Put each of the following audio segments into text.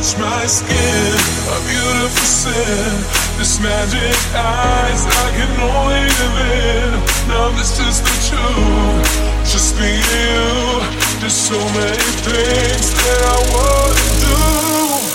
touch my skin, a beautiful sin. This magic eyes I can only live in. Now this is the truth, just me and you. There's so many things that I wanna do.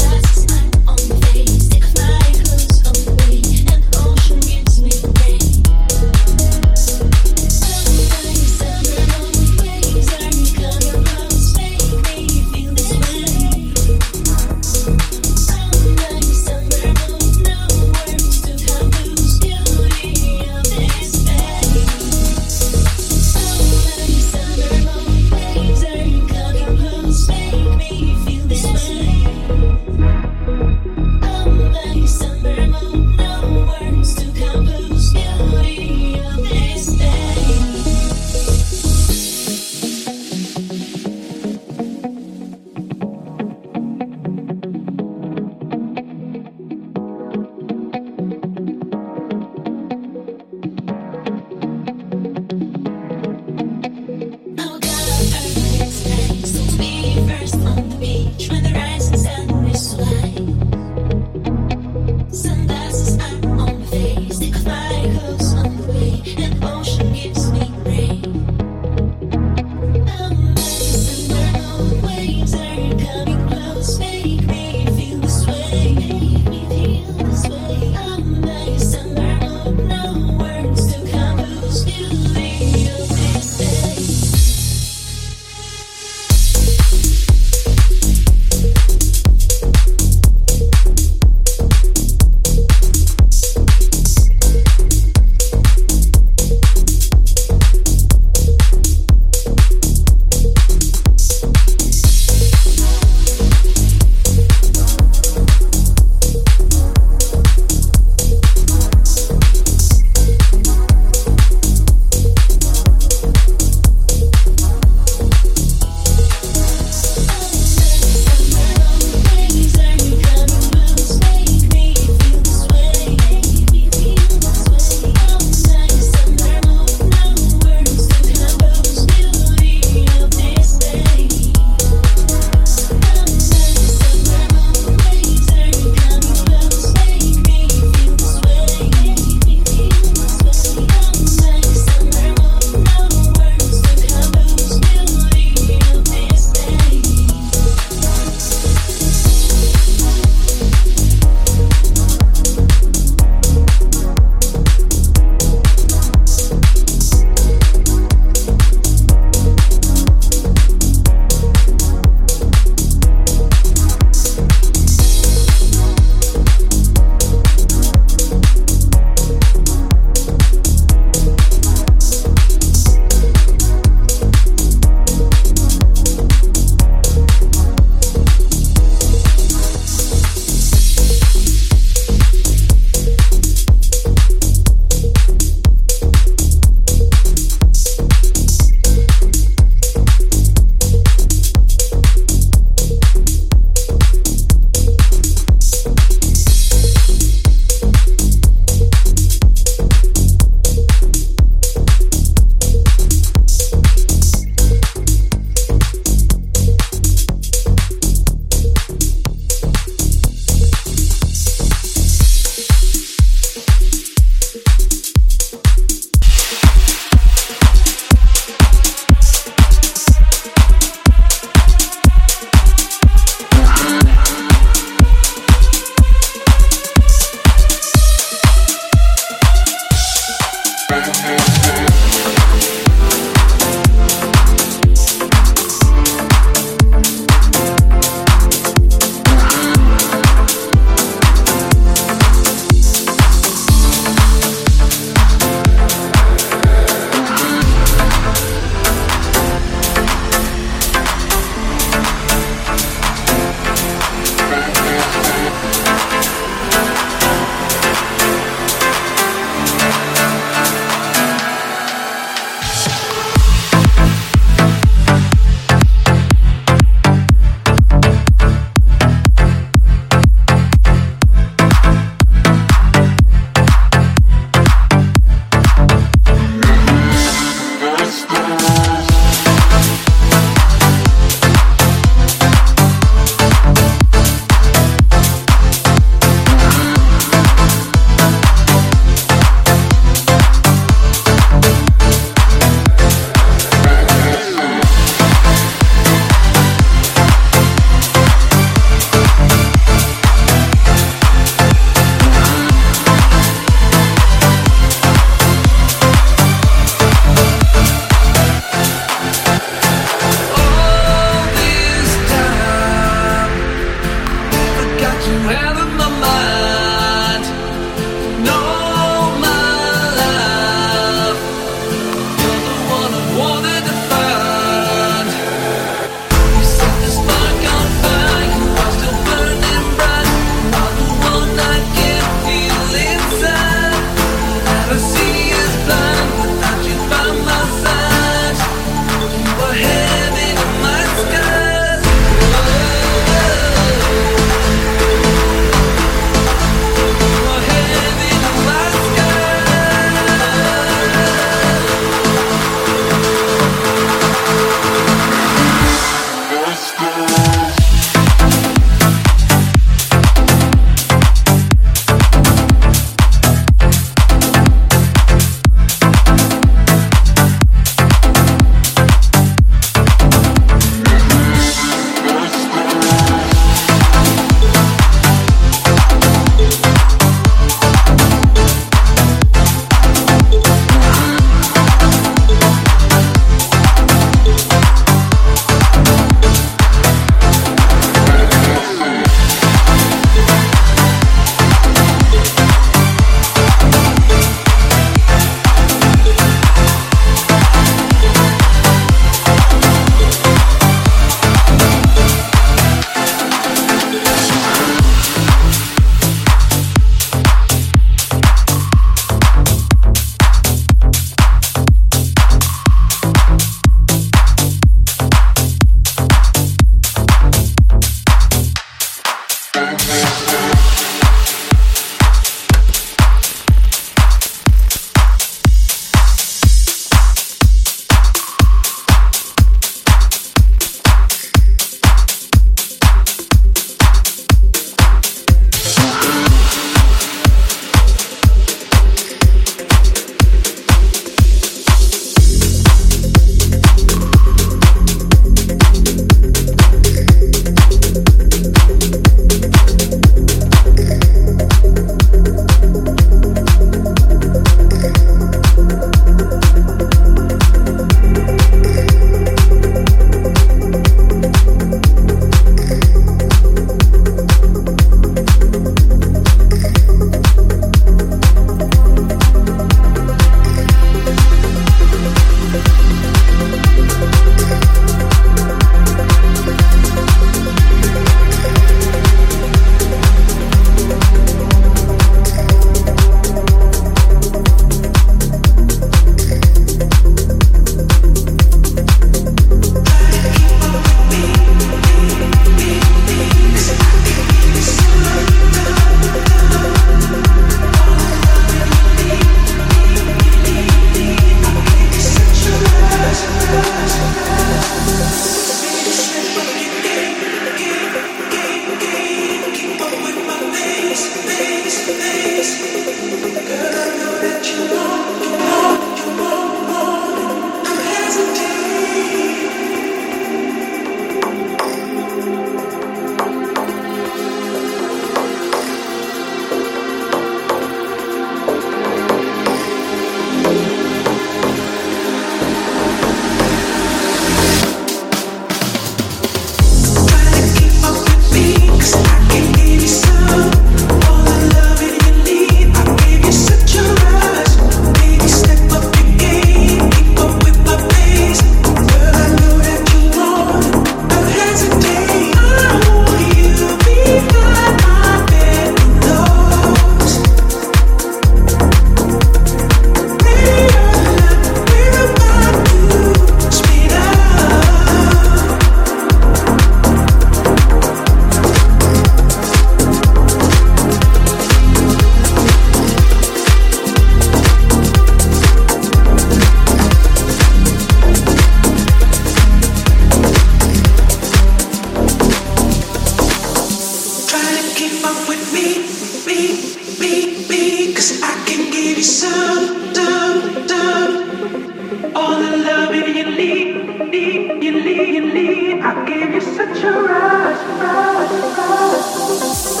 I gave you such a rush, rush, rush.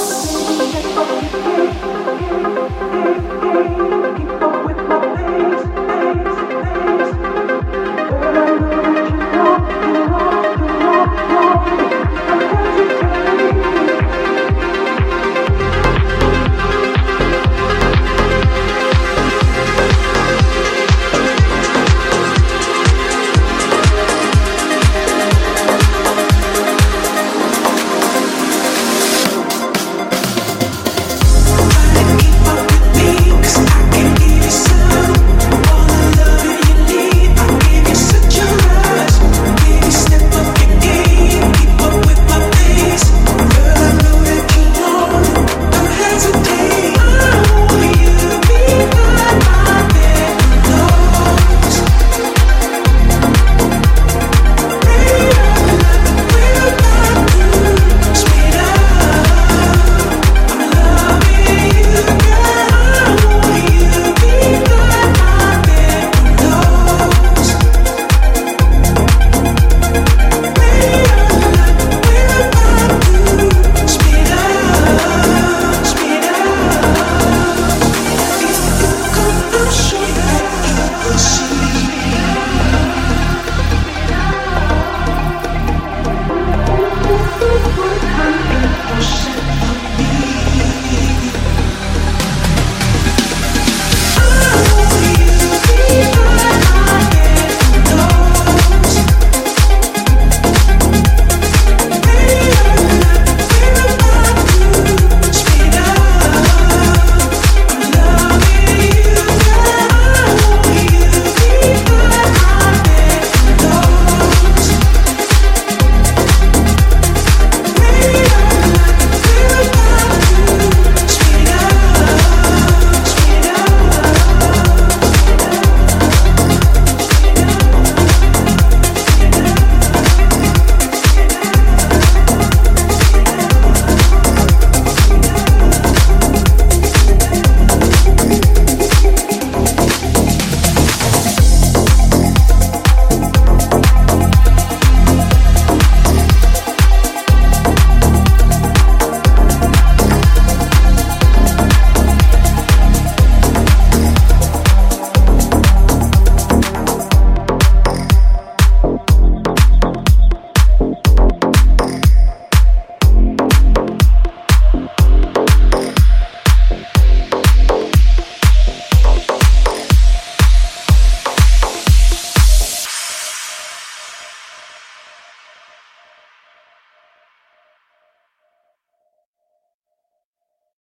push